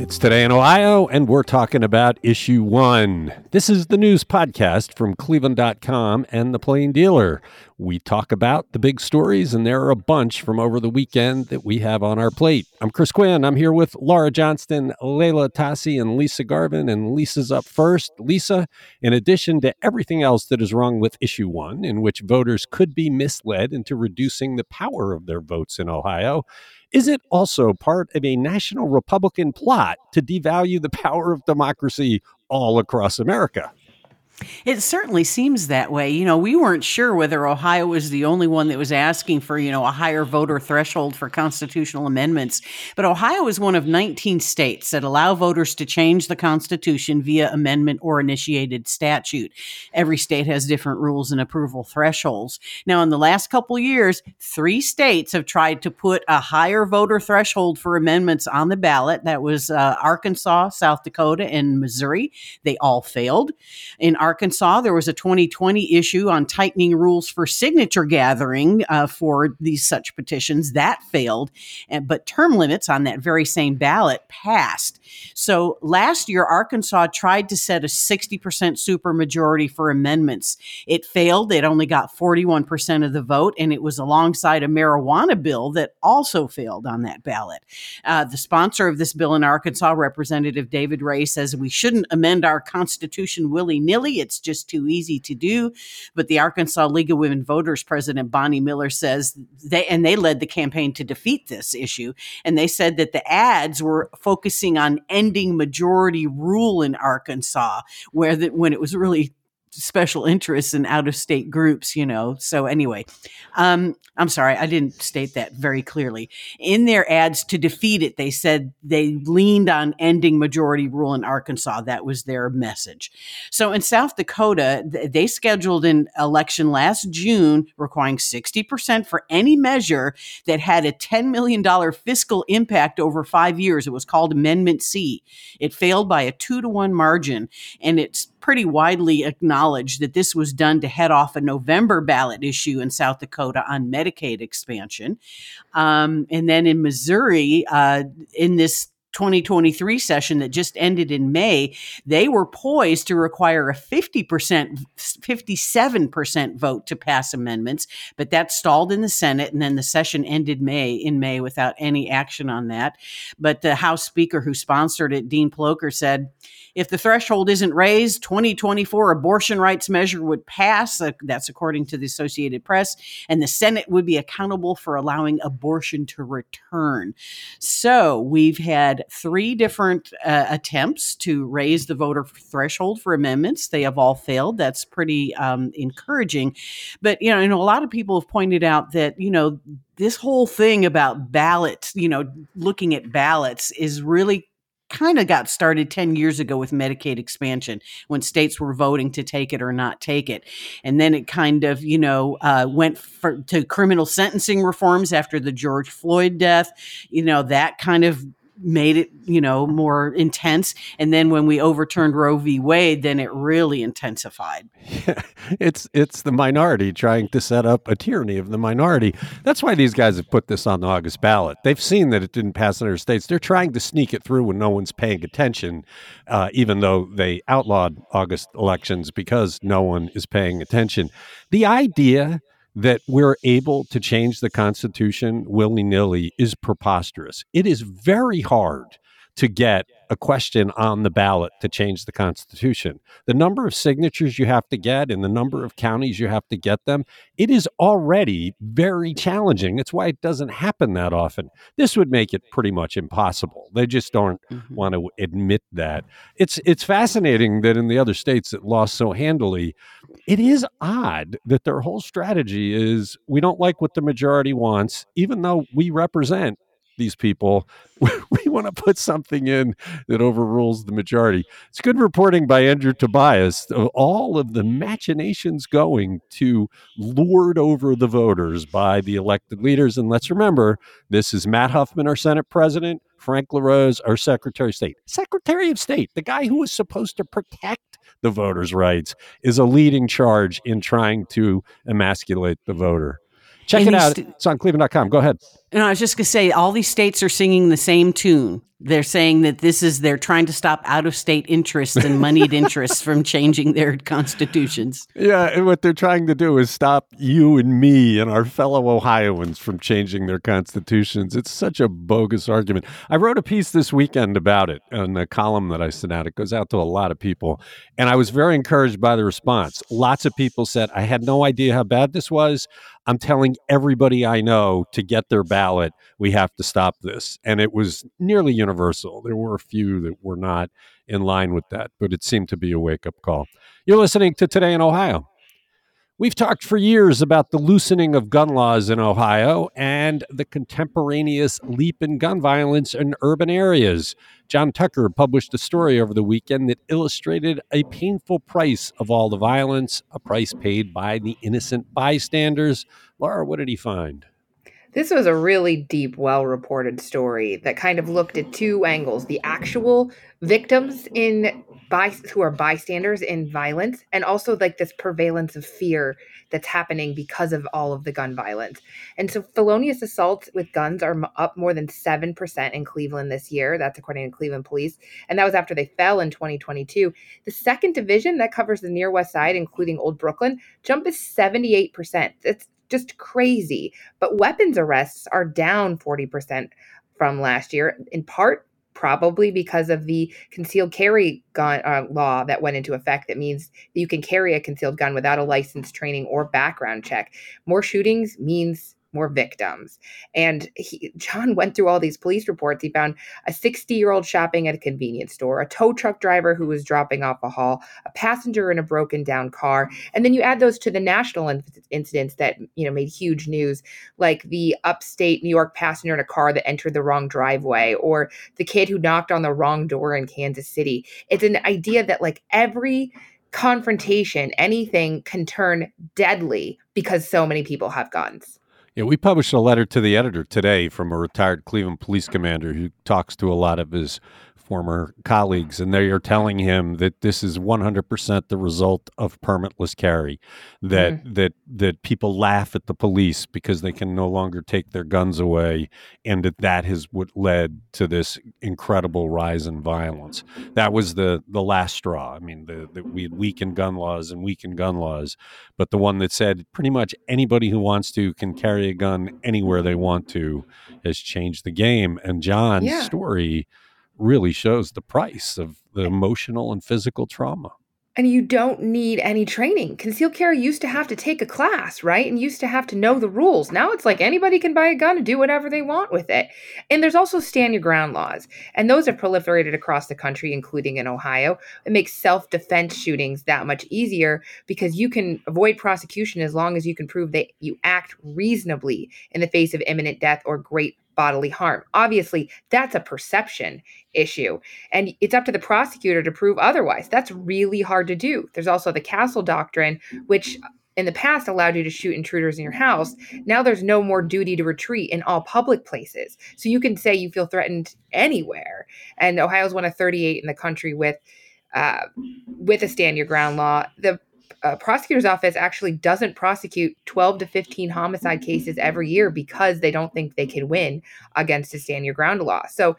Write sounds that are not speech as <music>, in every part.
It's today in Ohio, and we're talking about issue one. This is the news podcast from Cleveland.com and The Plain Dealer. We talk about the big stories, and there are a bunch from over the weekend that we have on our plate. I'm Chris Quinn. I'm here with Laura Johnston, Leila Atassi, and Lisa Garvin. And Lisa's up first. Lisa, in addition to everything else that is wrong with issue one, in which voters could be misled into reducing the power of their votes in Ohio, is it also part of a national Republican plot to devalue the power of democracy all across America? It certainly seems that way. You know, we weren't sure whether Ohio was the only one that was asking for, you know, a higher voter threshold for constitutional amendments. But Ohio is one of 19 states that allow voters to change the Constitution via amendment or initiated statute. Every state has different rules and approval thresholds. Now, in the last couple years, three states have tried to put a higher voter threshold for amendments on the ballot. That was uh, Arkansas, South Dakota, and Missouri. They all failed. In Arkansas, there was a 2020 issue on tightening rules for signature gathering uh, for these such petitions. That failed, and, but term limits on that very same ballot passed. So last year, Arkansas tried to set a 60% supermajority for amendments. It failed. It only got 41% of the vote, and it was alongside a marijuana bill that also failed on that ballot. Uh, the sponsor of this bill in Arkansas, Representative David Ray, says we shouldn't amend our Constitution willy nilly. It's just too easy to do. But the Arkansas League of Women Voters president, Bonnie Miller, says they, and they led the campaign to defeat this issue. And they said that the ads were focusing on ending majority rule in Arkansas, where that when it was really special interests and out of state groups, you know. So anyway, um, I'm sorry, I didn't state that very clearly. In their ads to defeat it, they said they leaned on ending majority rule in Arkansas. That was their message. So in South Dakota, they scheduled an election last June requiring 60% for any measure that had a $10 million fiscal impact over five years. It was called Amendment C. It failed by a two to one margin, and it's pretty widely acknowledged that this was done to head off a November ballot issue in South Dakota on Medicaid expansion. Um, and then in Missouri, uh, in this 2023 session that just ended in May, they were poised to require a 50%, 57% vote to pass amendments, but that stalled in the Senate. And then the session ended May in May without any action on that. But the House Speaker who sponsored it, Dean Plocher, said, if the threshold isn't raised, 2024 abortion rights measure would pass. Uh, that's according to the Associated Press. And the Senate would be accountable for allowing abortion to return. So we've had three different uh, attempts to raise the voter threshold for amendments. They have all failed. That's pretty um, encouraging. But, you know, a lot of people have pointed out that, you know, this whole thing about ballots, you know, looking at ballots is really kind of got started 10 years ago with Medicaid expansion when states were voting to take it or not take it. And then it kind of, you know, uh, went for, to criminal sentencing reforms after the George Floyd death. You know, that kind of made it, you know, more intense. And then when we overturned Roe v. Wade, then it really intensified. Yeah, <laughs> it's it's the minority trying to set up a tyranny of the minority. That's why these guys have put this on the August ballot. They've seen that it didn't pass in other states. They're trying to sneak it through when no one's paying attention, uh, even though they outlawed August elections because no one is paying attention. The idea that we're able to change the Constitution willy nilly is preposterous. It is very hard to get a question on the ballot to change the Constitution. The number of signatures you have to get and the number of counties you have to get them, it is already very challenging. That's why it doesn't happen that often. This would make it pretty much impossible. They just don't mm-hmm. want to admit that. It's it's fascinating that in the other states that lost so handily, it is odd that their whole strategy is we don't like what the majority wants, even though we represent these people. <laughs> we want to put something in that overrules the majority. It's good reporting by Andrew Tobias of all of the machinations going to lord over the voters by the elected leaders. And let's remember, this is Matt Huffman, our Senate president, Frank LaRose, our Secretary of State. Secretary of State, the guy who was supposed to protect the voters' rights, is a leading charge in trying to emasculate the voter. Check and it out. St- it's on cleveland.com. Go ahead. And I was just going to say, all these states are singing the same tune. They're saying that this is, they're trying to stop out of state interests and moneyed interests from <laughs> changing their constitutions. Yeah. And what they're trying to do is stop you and me and our fellow Ohioans from changing their constitutions. It's such a bogus argument. I wrote a piece this weekend about it in a column that I sent out. It goes out to a lot of people. And I was very encouraged by the response. Lots of people said, I had no idea how bad this was. I'm telling everybody I know to get their ballot. We have to stop this. And it was nearly universal. There were a few that were not in line with that, but it seemed to be a wake up call. You're listening to Today in Ohio. We've talked for years about the loosening of gun laws in Ohio and the contemporaneous leap in gun violence in urban areas. John Tucker published a story over the weekend that illustrated a painful price of all the violence, a price paid by the innocent bystanders. Laura, what did he find? This was a really deep, well reported story that kind of looked at two angles the actual victims in by who are bystanders in violence and also like this prevalence of fear that's happening because of all of the gun violence. And so felonious assaults with guns are up more than 7% in Cleveland this year. That's according to Cleveland police. And that was after they fell in 2022. The second division that covers the near west side, including Old Brooklyn, jump is 78%. It's just crazy. But weapons arrests are down 40% from last year, in part probably because of the concealed carry gun uh, law that went into effect that means you can carry a concealed gun without a license training or background check more shootings means more victims. And he, John went through all these police reports. He found a 60 year old shopping at a convenience store, a tow truck driver who was dropping off a haul, a passenger in a broken down car. And then you add those to the national in- incidents that, you know, made huge news, like the upstate New York passenger in a car that entered the wrong driveway or the kid who knocked on the wrong door in Kansas City. It's an idea that like every confrontation, anything can turn deadly because so many people have guns. Yeah, we published a letter to the editor today from a retired Cleveland police commander who talks to a lot of his former colleagues, and they are telling him that this is 100% the result of permitless carry. That mm that that people laugh at the police because they can no longer take their guns away, and that that has what led to this incredible rise in violence. That was the the last straw. I mean, the, the we had weakened gun laws and weakened gun laws, but the one that said pretty much anybody who wants to can carry a gun anywhere they want to has changed the game. And John's yeah. story really shows the price of the emotional and physical trauma. And you don't need any training. Concealed carry used to have to take a class, right? And used to have to know the rules. Now it's like anybody can buy a gun and do whatever they want with it. And there's also stand your ground laws. And those have proliferated across the country, including in Ohio. It makes self defense shootings that much easier because you can avoid prosecution as long as you can prove that you act reasonably in the face of imminent death or great bodily harm. Obviously, that's a perception issue, and it's up to the prosecutor to prove otherwise. That's really hard to do. There's also the Castle Doctrine, which in the past allowed you to shoot intruders in your house. Now there's no more duty to retreat in all public places. So you can say you feel threatened anywhere. And Ohio's one of 38 in the country with uh, with a stand your ground law. The uh, prosecutor's office actually doesn't prosecute 12 to 15 homicide cases every year because they don't think they can win against a stand your ground law. So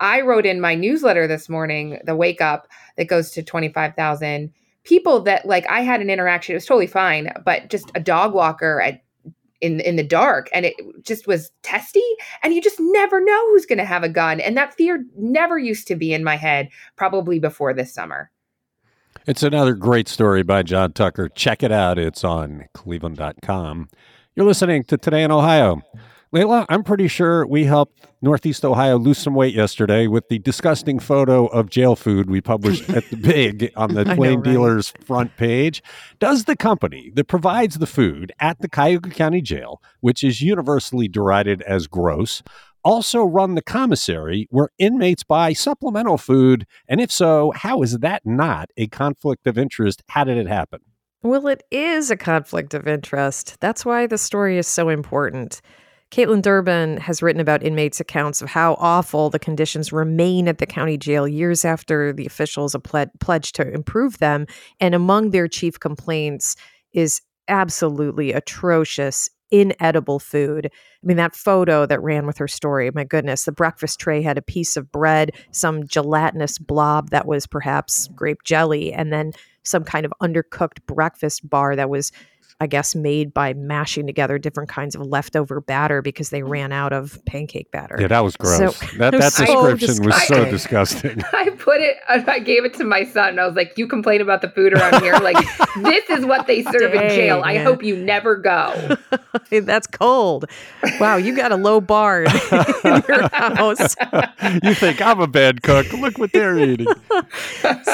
I wrote in my newsletter this morning, the wake up that goes to 25,000 people that like I had an interaction. It was totally fine, but just a dog walker at in in the dark and it just was testy and you just never know who's going to have a gun and that fear never used to be in my head probably before this summer it's another great story by John Tucker. Check it out. It's on cleveland.com. You're listening to Today in Ohio. Leila, I'm pretty sure we helped Northeast Ohio lose some weight yesterday with the disgusting photo of jail food we published at the big on the <laughs> Twain know, Dealers front page. Does the company that provides the food at the Cuyahoga County Jail, which is universally derided as gross, also run the commissary where inmates buy supplemental food? And if so, how is that not a conflict of interest? How did it happen? Well, it is a conflict of interest. That's why the story is so important. Caitlin Durbin has written about inmates' accounts of how awful the conditions remain at the county jail years after the officials ple- pledged to improve them. And among their chief complaints is absolutely atrocious inedible food. I mean, that photo that ran with her story, my goodness, the breakfast tray had a piece of bread, some gelatinous blob that was perhaps grape jelly, and then some kind of undercooked breakfast bar that was I guess, made by mashing together different kinds of leftover batter because they mm. ran out of pancake batter. Yeah, that was gross. So, <laughs> that that so description was so disgusting. <laughs> I put it, I gave it to my son. And I was like, "You complain about the food around here? Like, <laughs> this is what they serve Dang, in jail. I hope you never go." That's cold. Wow, you got a low bar in your house. you think I'm a bad cook? Look what they're eating.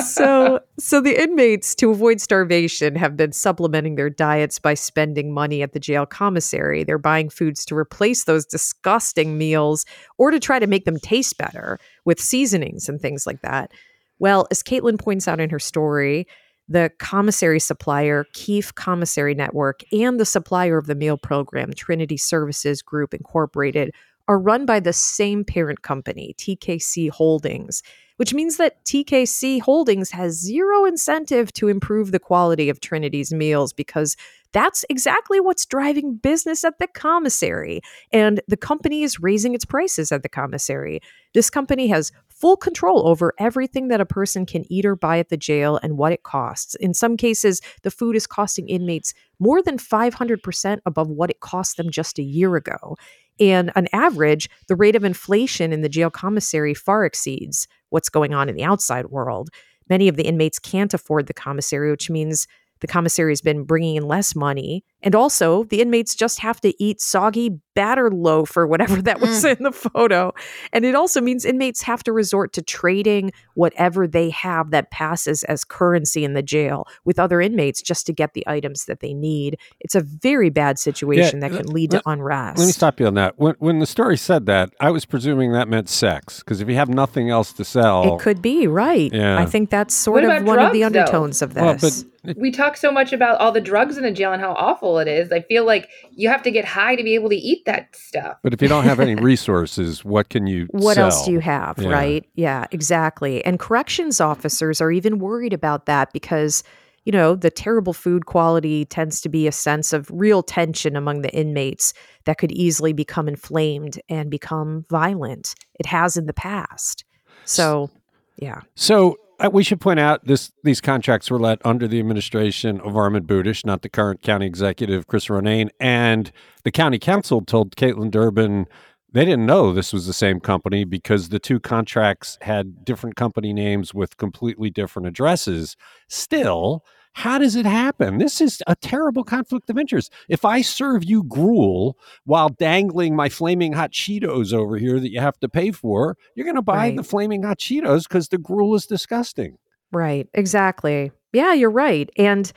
so, so the inmates, to avoid starvation, have been supplementing their diets by spending money at the jail commissary. They're buying foods to replace those disgusting meals or to try to make them taste better with seasonings and things like that. Well, as Caitlin points out in her story, the commissary supplier, Keefe Commissary Network, and the supplier of the meal program, Trinity Services Group Incorporated, are run by the same parent company, TKC Holdings which means that TKC Holdings has zero incentive to improve the quality of Trinity's meals because that's exactly what's driving business at the commissary. And the company is raising its prices at the commissary. This company has full control over everything that a person can eat or buy at the jail and what it costs. In some cases, the food is costing inmates more than 500% above what it cost them just a year ago. And on average, the rate of inflation in the jail commissary far exceeds what's going on in the outside world. Many of the inmates can't afford the commissary, which means the commissary has been bringing in less money. And also, the inmates just have to eat soggy batter loaf or whatever that was mm. in the photo. And it also means inmates have to resort to trading whatever they have that passes as currency in the jail with other inmates just to get the items that they need. It's a very bad situation yeah, that can lead let, to unrest. Let me stop you on that. When, when the story said that, I was presuming that meant sex because if you have nothing else to sell, it could be right. Yeah. I think that's sort of one drugs, of the undertones though? of this. Well, we talk so much about all the drugs in the jail and how awful it is. I feel like you have to get high to be able to eat that stuff. But if you don't have any <laughs> resources, what can you What sell? else do you have, yeah. right? Yeah, exactly. And corrections officers are even worried about that because you know, the terrible food quality tends to be a sense of real tension among the inmates that could easily become inflamed and become violent. It has in the past. So, yeah. So, we should point out this these contracts were let under the administration of Armond Budish, not the current county executive Chris Ronayne, and the county council told Caitlin Durbin they didn't know this was the same company because the two contracts had different company names with completely different addresses. Still, how does it happen? This is a terrible conflict of interest. If I serve you gruel while dangling my flaming hot Cheetos over here that you have to pay for, you're going to buy right. the flaming hot Cheetos because the gruel is disgusting. Right. Exactly. Yeah, you're right. And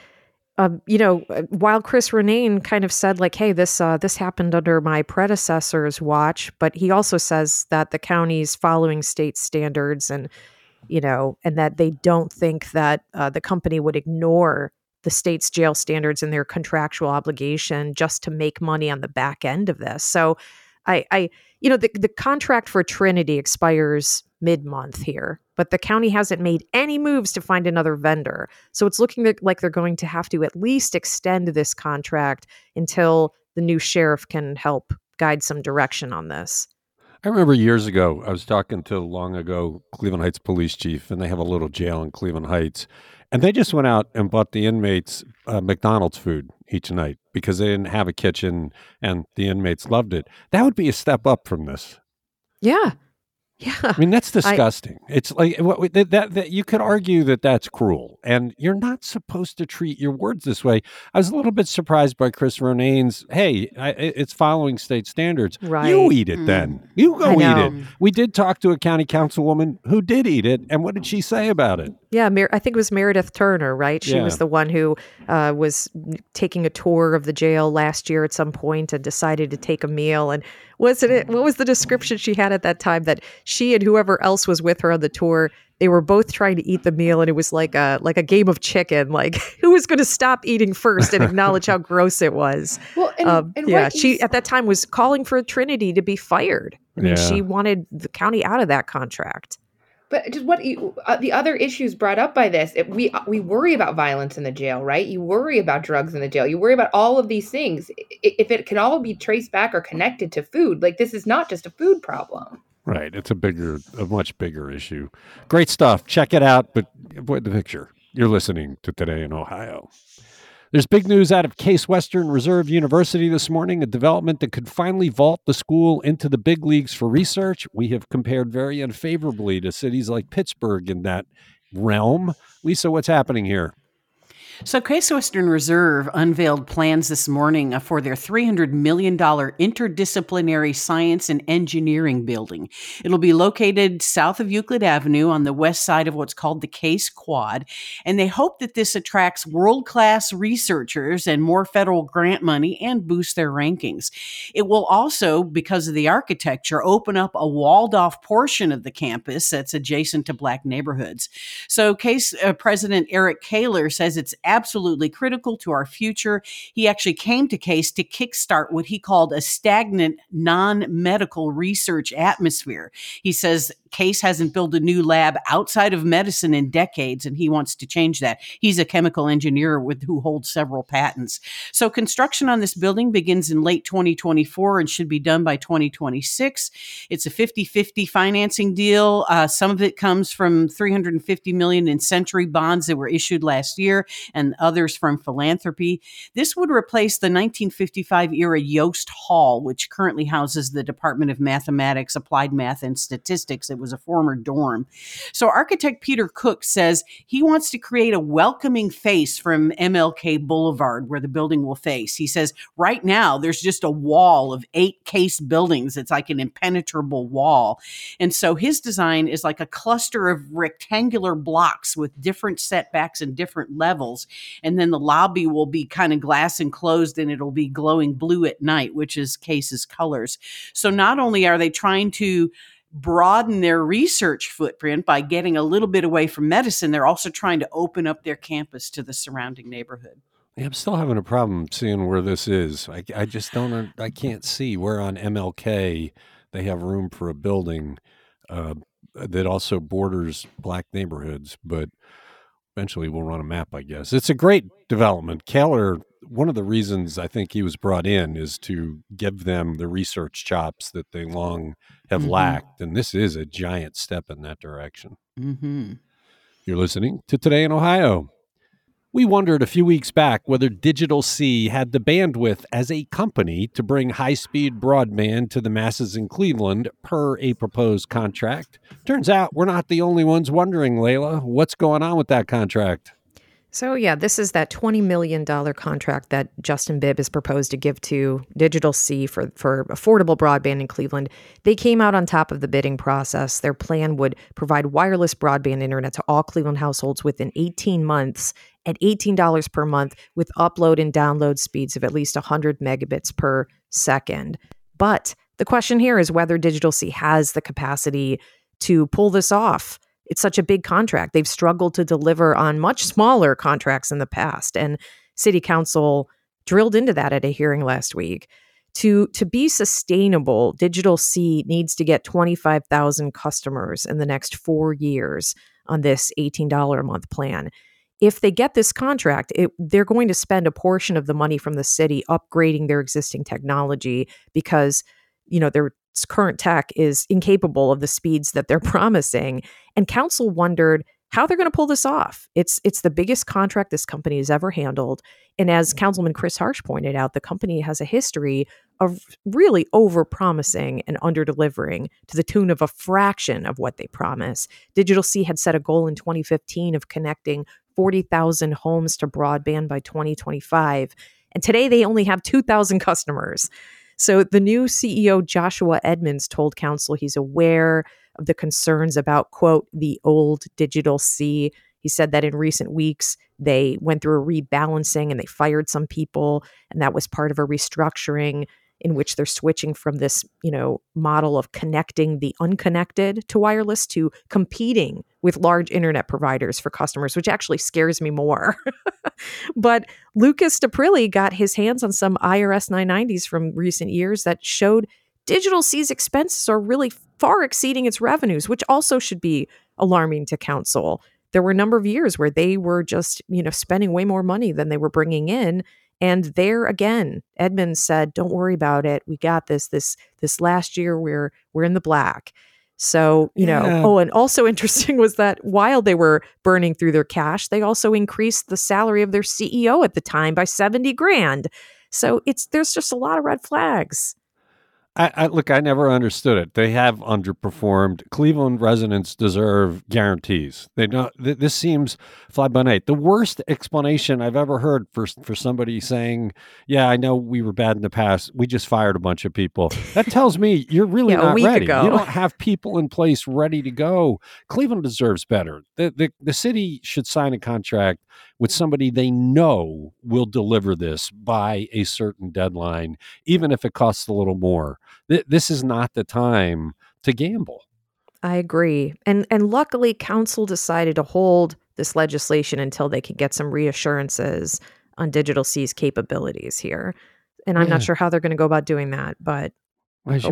um, you know, uh, while Chris Ronayne kind of said like, "Hey, this uh, this happened under my predecessor's watch," but he also says that the county's following state standards and you know, and that they don't think that uh, the company would ignore the state's jail standards and their contractual obligation just to make money on the back end of this. So, I, I you know, the, the contract for Trinity expires mid month here, but the county hasn't made any moves to find another vendor. So it's looking like they're going to have to at least extend this contract until the new sheriff can help guide some direction on this. I remember years ago, I was talking to long ago Cleveland Heights police chief, and they have a little jail in Cleveland Heights. And they just went out and bought the inmates uh, McDonald's food each night because they didn't have a kitchen and the inmates loved it. That would be a step up from this. Yeah. Yeah. I mean, that's disgusting. I, it's like what, that, that, that you could argue that that's cruel, and you're not supposed to treat your words this way. I was a little bit surprised by Chris Ronayne's. Hey, I, it's following state standards. Right. You eat it mm. then. You go eat it. We did talk to a county councilwoman who did eat it, and what did she say about it? Yeah, Mer- I think it was Meredith Turner, right? She Yeah. was the one who uh, was taking a tour of the jail last year at some point and decided to take a meal. And wasn't it what was the description she had at that time that she and whoever else was with her on the tour they were both trying to eat the meal and it was like a like a game of chicken like <laughs> who was going to stop eating first and acknowledge how gross it was <laughs> Well, and, um, and yeah she you at that time was calling for trinity to be fired i mean Yeah. she wanted the county out of that contract But just what you, uh, the other issues brought up by this, it, we we worry about violence in the jail, right? You worry about drugs in the jail. You worry about all of these things. If it can all be traced back or connected to food, like this is not just a food problem. Right. It's a bigger, a much bigger issue. Great stuff. Check it out, but avoid the picture. You're listening to Today in Ohio. There's big news out of Case Western Reserve University this morning, a development that could finally vault the school into the big leagues for research. We have compared very unfavorably to cities like Pittsburgh in that realm. Lisa, what's happening here? So, Case Western Reserve unveiled plans this morning for their $300 million interdisciplinary science and engineering building. It'll be located south of Euclid Avenue on the west side of what's called the Case Quad. And they hope that this attracts world class researchers and more federal grant money and boost their rankings. It will also, because of the architecture, open up a walled off portion of the campus that's adjacent to black neighborhoods. So, Case uh, President Eric Kaler says it's absolutely critical to our future. He actually came to Case to kickstart what he called a stagnant, non medical research atmosphere. He says Case hasn't built a new lab outside of medicine in decades, and he wants to change that. He's a chemical engineer with who holds several patents. So, construction on this building begins in late 2024 and should be done by 2026. It's a 50 50 financing deal. Uh, some of it comes from 350 million in century bonds that were issued last year, and others from philanthropy. This would replace the 1955 era Yost Hall, which currently houses the Department of Mathematics, Applied Math, and Statistics. It was a former dorm. So, architect Peter Cook says he wants to create a welcoming face from MLK Boulevard, where the building will face. He says right now there's just a wall of eight case buildings. It's like an impenetrable wall. And so his design is like a cluster of rectangular blocks with different setbacks and different levels. And then the lobby will be kind of glass enclosed and it'll be glowing blue at night, which is Case's colors. So not only are they trying to broaden their research footprint by getting a little bit away from medicine, they're also trying to open up their campus to the surrounding neighborhood. Yeah, I'm still having a problem seeing where this is. I, I just don't, I can't see where on MLK they have room for a building uh, that also borders black neighborhoods. But eventually we'll run a map, I guess. It's a great development. Kaler, one of the reasons I think he was brought in is to give them the research chops that they long have Mhm. lacked. And this is a giant step in that direction. Mm-hmm. You're listening to Today in Ohio. We wondered a few weeks back whether Digital C had the bandwidth as a company to bring high speed broadband to the masses in Cleveland per a proposed contract. Turns out we're not the only ones wondering, Leila. What's going on with that contract? So, yeah, this is that $20 million contract that Justin Bibb has proposed to give to Digital C for, for affordable broadband in Cleveland. They came out on top of the bidding process. Their plan would provide wireless broadband internet to all Cleveland households within 18 months at $18 per month with upload and download speeds of at least 100 megabits per second. But the question here is whether Digital C has the capacity to pull this off it's such a big contract. They've struggled to deliver on much smaller contracts in the past. And city council drilled into that at a hearing last week. To, to be sustainable, Digital C needs to get 25,000 customers in the next four years on this $18 a month plan. If they get this contract, it, they're going to spend a portion of the money from the city upgrading their existing technology because you know their current tech is incapable of the speeds that they're <laughs> promising. And council wondered how they're going to pull this off. It's it's the biggest contract this company has ever handled. And as mm. councilman Kris Harsh pointed out the company has a history of really over promising and under delivering to the tune of a fraction of what they promise. Digital c had set a goal in 2015 of connecting 40,000 homes to broadband by 2025 and today they only have 2,000 customers. So the new CEO, Joshua Edmonds, told council he's aware of the concerns about, quote, the old digital C. He said that in recent weeks, they went through a rebalancing and they fired some people, and that was part of a restructuring in which they're switching from this, you know, model of connecting the unconnected to wireless to competing with large internet providers for customers, which actually scares me more. <laughs> but Lucas Daprile got his hands on some IRS 990s from recent years that showed Digital C's expenses are really far exceeding its revenues, which also should be alarming to council. There were a number of years where they were just, you know, spending way more money than they were bringing in. And there again, Edmonds said, "Don't worry about it. We got this. This this last year, we're we're in the black." So you yeah. know. Oh, and also <laughs> interesting was that while they were burning through their cash, they also increased the salary of their CEO at the time by seventy grand. So it's there's just a lot of red flags. I, I, look, I never understood it. They have underperformed. Cleveland residents deserve guarantees. They know th- this seems fly by night. The worst explanation I've ever heard for for somebody saying, "Yeah, I know we were bad in the past. We just fired a bunch of people." That tells me you're really yeah, not ready. Ago. You don't have people in place ready to go. Cleveland deserves better. The, the the city should sign a contract with somebody they know will deliver this by a certain deadline, even if it costs a little more. Th- this is not the time to gamble. I agree. And and luckily council decided to hold this legislation until they can get some reassurances on Digital C's capabilities here. And I'm yeah. not sure how they're going to go about doing that, but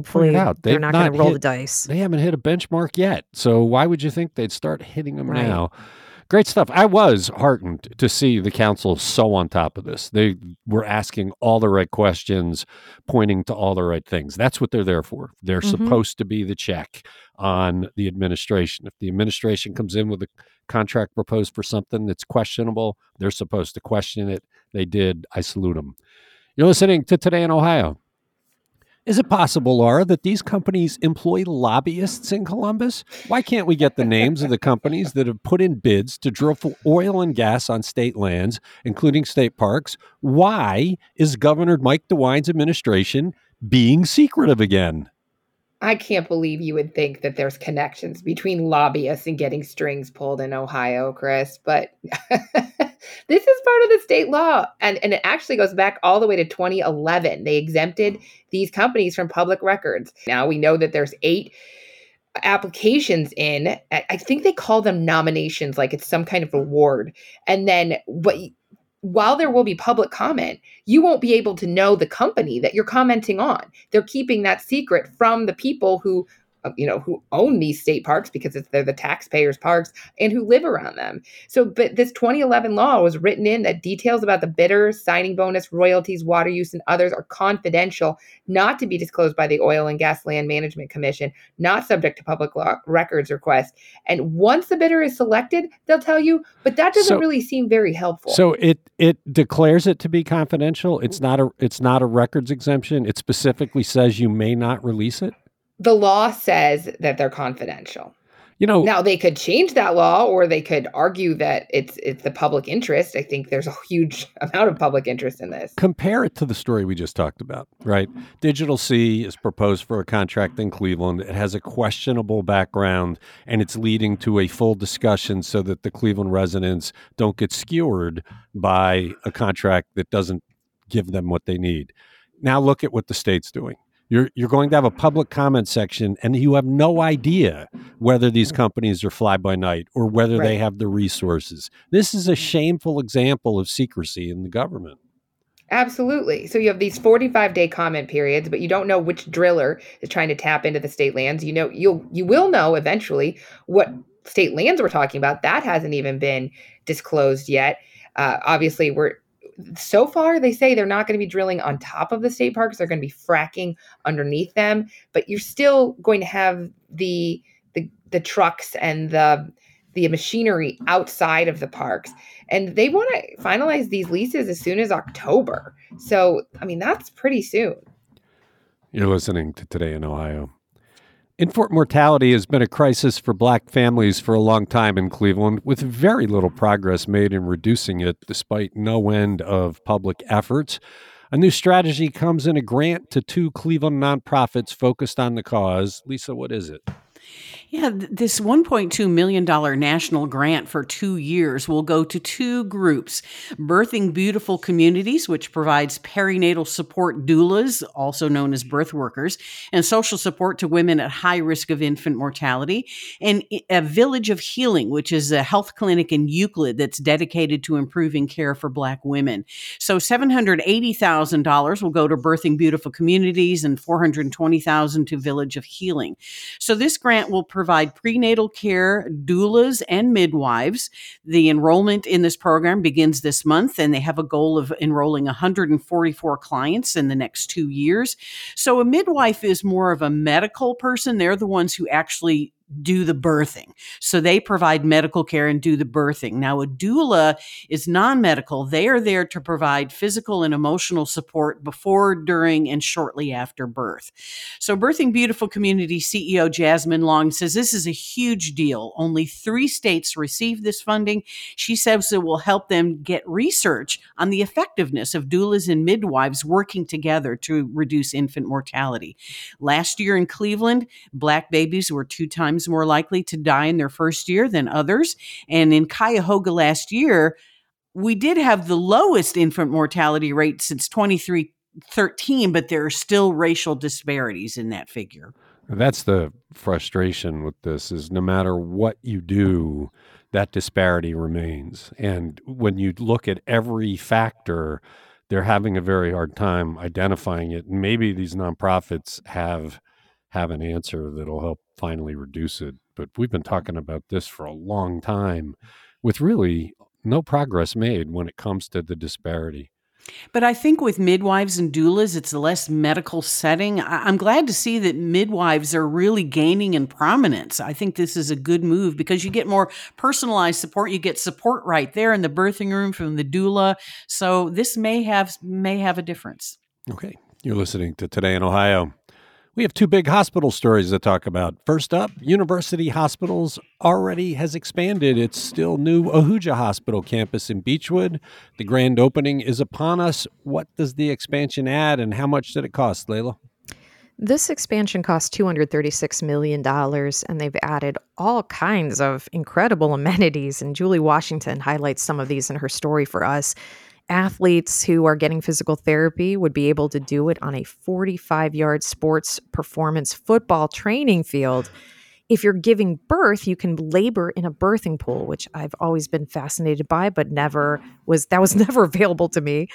point out they're not, not going to roll hit, the dice. They haven't hit a benchmark yet. So why would you think they'd start hitting them right. now? Great stuff. I was heartened to see the council so on top of this. They were asking all the right questions, pointing to all the right things. That's what they're there for. They're mm-hmm. supposed to be the check on the administration. If the administration comes in with a contract proposed for something that's questionable, they're supposed to question it. They did. I salute them. You're listening to Today in Ohio. Is it possible, Laura, that these companies employ lobbyists in Columbus? Why can't we get the names of the companies that have put in bids to drill for oil and gas on state lands, including state parks? Why is Governor Mike DeWine's administration being secretive again? I can't believe you would think that there's connections between lobbyists and getting strings pulled in Ohio, Chris, but <laughs> this is part of the state law. And, and it actually goes back all the way to 2011. They exempted these companies from public records. Now we know that there's eight applications in i think they call them nominations like it's some kind of award and then what while there will be public comment, you won't be able to know the company that you're commenting on. They're keeping that secret from the people who you know, who own these state parks because it's they're the taxpayers' parks and who live around them. So, but this 2011 law was written in that details about the bidders, signing bonus, royalties, water use, and others are confidential, not to be disclosed by the Oil and Gas Land Management Commission, not subject to public law, records request. And once the bidder is selected, they'll tell you, but that doesn't so, really seem very helpful. So it it declares it to be confidential. It's not a it's not a records exemption. It specifically says you may not release it the law says that they're confidential. You know, now they could change that law or they could argue that it's it's the public interest. I think there's a huge <laughs> amount of public interest in this. Compare it to the story we just talked about, right? Digital C is proposed for a contract in Cleveland. It has a questionable background and it's leading to a full discussion so that the Cleveland residents don't get skewered by a contract that doesn't give them what they need. Now look at what the state's doing you're you're going to have a public comment section, and you have no idea whether these companies are fly by night or whether right. they have the resources. This is a shameful example of secrecy in the government. Absolutely. So you have these 45 day comment periods, but you don't know which driller is trying to tap into the state lands. You know, you'll you will know eventually what state lands we're talking about. That hasn't even been disclosed yet. Uh, obviously, we're so far they say they're not going to be drilling on top of the state parks they're going to be fracking underneath them but you're still going to have the the, the trucks and the the machinery outside of the parks. And they want to finalize these leases as soon as october. So i mean that's pretty soon. You're listening to today in ohio Infant mortality has been a crisis for black families for a long time in Cleveland, with very little progress made in reducing it despite no end of public efforts. A new strategy comes in a grant to two Cleveland nonprofits focused on the cause. Lisa, what is it? Yeah, this $1.2 million national grant for two years will go to two groups Birthing Beautiful Communities, which provides perinatal support doulas, also known as birth workers, and social support to women at high risk of infant mortality, and a Village of Healing, which is a health clinic in Euclid that's dedicated to improving care for Black women. So $780,000 will go to Birthing Beautiful Communities and $420,000 to Village of Healing. So this grant will provide prenatal care, doulas, and midwives. The enrollment in this program begins this month, and they have a goal of enrolling 144 clients in the next two years. So, a midwife is more of a medical person. They're the ones who actually do the birthing. So they provide medical care and do the birthing. Now, a doula is non medical. They are there to provide physical and emotional support before, during, and shortly after birth. So, Birthing Beautiful Community CEO Jazmin Long says this is a huge deal. Only three states receive this funding. She says it will help them get research on the effectiveness of doulas and midwives working together to reduce infant mortality. Last year in Cleveland, black babies were two times times more likely to die in their first year than others. And in Cuyahoga last year, we did have the lowest infant mortality rate since 2313, but there are still racial disparities in that figure. That's the frustration with this is no matter what you do, that disparity remains. And when you look at every factor, they're having a very hard time identifying it. Maybe these nonprofits have have an answer that'll help finally reduce it. But we've been mm-hmm. talking about this for a long time with really no progress made when it comes to the disparity. But I think with midwives and doulas, it's a less medical setting. I- am glad to see that midwives are really gaining in prominence. I think this is a good move because you get more personalized support. You get support right there in the birthing room from the doula. So this may have may have a difference. Okay, you're listening to Today in Ohio. We have two big hospital stories to talk about. First up, University Hospitals already has expanded its still new Ahuja Hospital campus in Beechwood. The grand opening is upon us. What does the expansion add and how much did it cost, Leila? This expansion cost $236 million, and they've added all kinds of incredible <laughs> amenities. And Julie Washington highlights some of these in her story for us athletes who are getting physical therapy would be able to do it on a 45 yard sports performance football training field. If you're giving birth, you can labor in a birthing pool, which I've always been fascinated by, but never was that was <laughs> never available to me.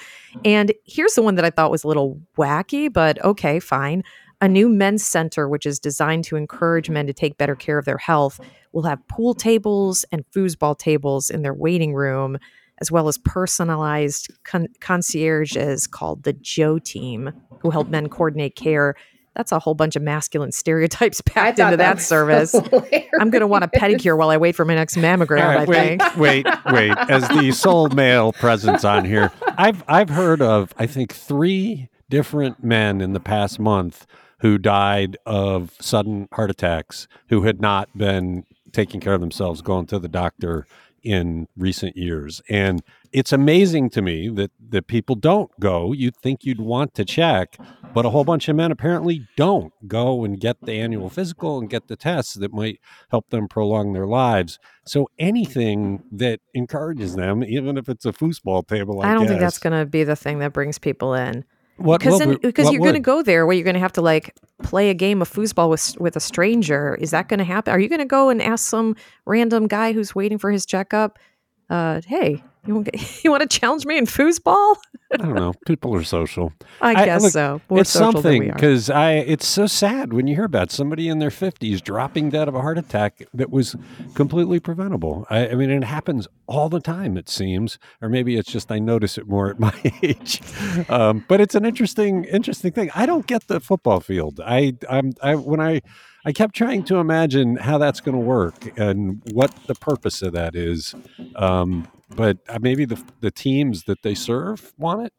And here's the one that I thought was a little wacky, but okay, fine. A new men's center, which is designed to encourage men to take better care of their health, will have pool tables and foosball tables in their waiting room as well as personalized con- concierges called the Joe team, who help men coordinate care. That's a whole bunch of masculine stereotypes <laughs> packed into that, that service. <laughs> I'm going to want a pedicure while I wait for my next mammogram. Right, I wait, think. <laughs> Wait, wait. As the sole male presence on here, I've I've heard of I think three different men in the past month who died of sudden heart attacks who had not been taking care of themselves, going to the doctor in recent years. And it's amazing to me that, that people don't go. You'd think you'd want to check, but a whole bunch of men apparently don't go and get the annual physical and get the tests that might help them prolong their lives. So anything that encourages them, even if it's a foosball table, I, I don't guess, think that's going to be the thing that brings people in. What, because what, because you're going to go there where you're going to have to like play a game of foosball with with a stranger. Is that going to happen? Are you going to go and ask some random guy who's waiting for his checkup? Uh, hey, you want, <laughs> you want to challenge me in foosball? I don't know. People are social. I guess look, so. More it's something because I. It's so sad when you hear about somebody in their fifties dropping dead of a heart attack that was completely preventable. I, I, mean, it happens all the time. It seems, or maybe it's just I notice it more at <laughs> my age. Um, but it's an interesting, interesting thing. I don't get the football field. I, I'm, I when I. I kept trying to imagine how that's going to work and what the purpose of that is. Um, but uh, maybe the the teams that they serve want it.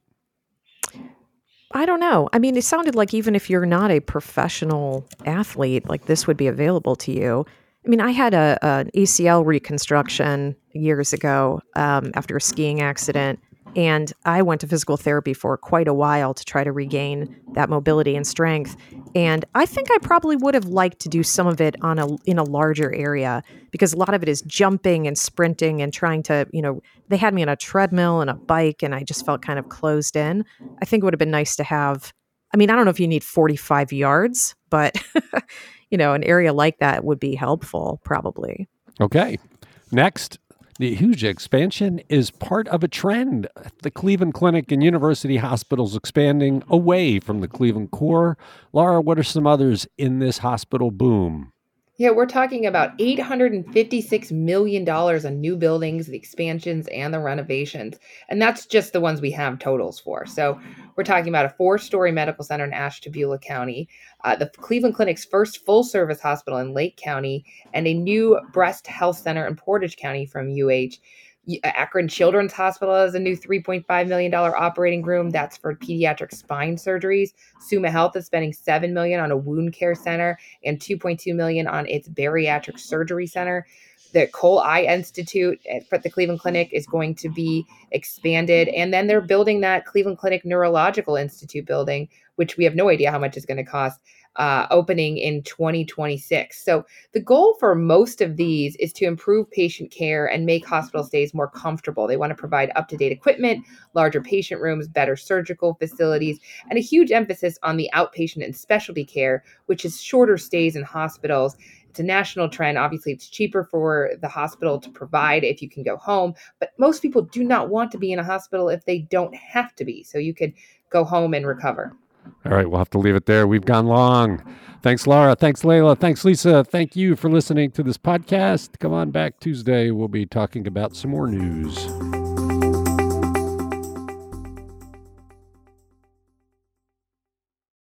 I don't know. I mean, it sounded like even if you're not a professional athlete, like this would be available to you. I mean, I had a, an ACL reconstruction years ago um, after a skiing accident, And I went to physical therapy for quite a while to try to regain that mobility and strength. And I think I probably would have liked to do some of it on a in a larger area because a lot of it is jumping and sprinting and trying to, you know, they had me on a treadmill and a bike and I just felt kind of closed in. I think it would have been nice to have I mean, I don't know if you need 45 yards, but <laughs> you know, an area like that would be helpful probably. Okay. Next, the huge expansion is part of a trend. The Cleveland Clinic and University Hospitals expanding away from the Cleveland core. Laura, what are some others in this hospital boom? Yeah, we're talking about $856 million on new buildings, the expansions, and the renovations. And that's just the ones we have totals for. So we're talking about a four story medical center in Ashtabula County, uh, the Cleveland Clinic's first full service hospital in Lake County, and a new breast health center in Portage County from UH. Uh, Akron Children's Hospital has a new $3.5 million operating room. That's for pediatric spine surgeries. Summa Health is spending 7 million on a wound care center and 2.2 million on its bariatric surgery center. The Cole Eye Institute eh, at the Cleveland Clinic is going to be expanded. And then they're building that Cleveland Clinic Neurological Institute building, which we have no idea how much it's going to cost uh, opening in 2026. So, the goal for most of these is to improve patient care and make hospital stays more comfortable. They want to provide up to date equipment, larger patient rooms, better surgical facilities, and a huge emphasis on the outpatient and specialty care, which is shorter stays in hospitals. It's a national trend. Obviously, it's cheaper for the hospital to provide if you can go home, but most people do not want to be in a hospital if they don't have to be. So, you could go home and recover. All right, we'll have to leave it there. We've gone long. Thanks, Laura. Thanks, Leila. Thanks, Lisa. Thank you for listening to this podcast. Come on back Tuesday. We'll be talking about some more news.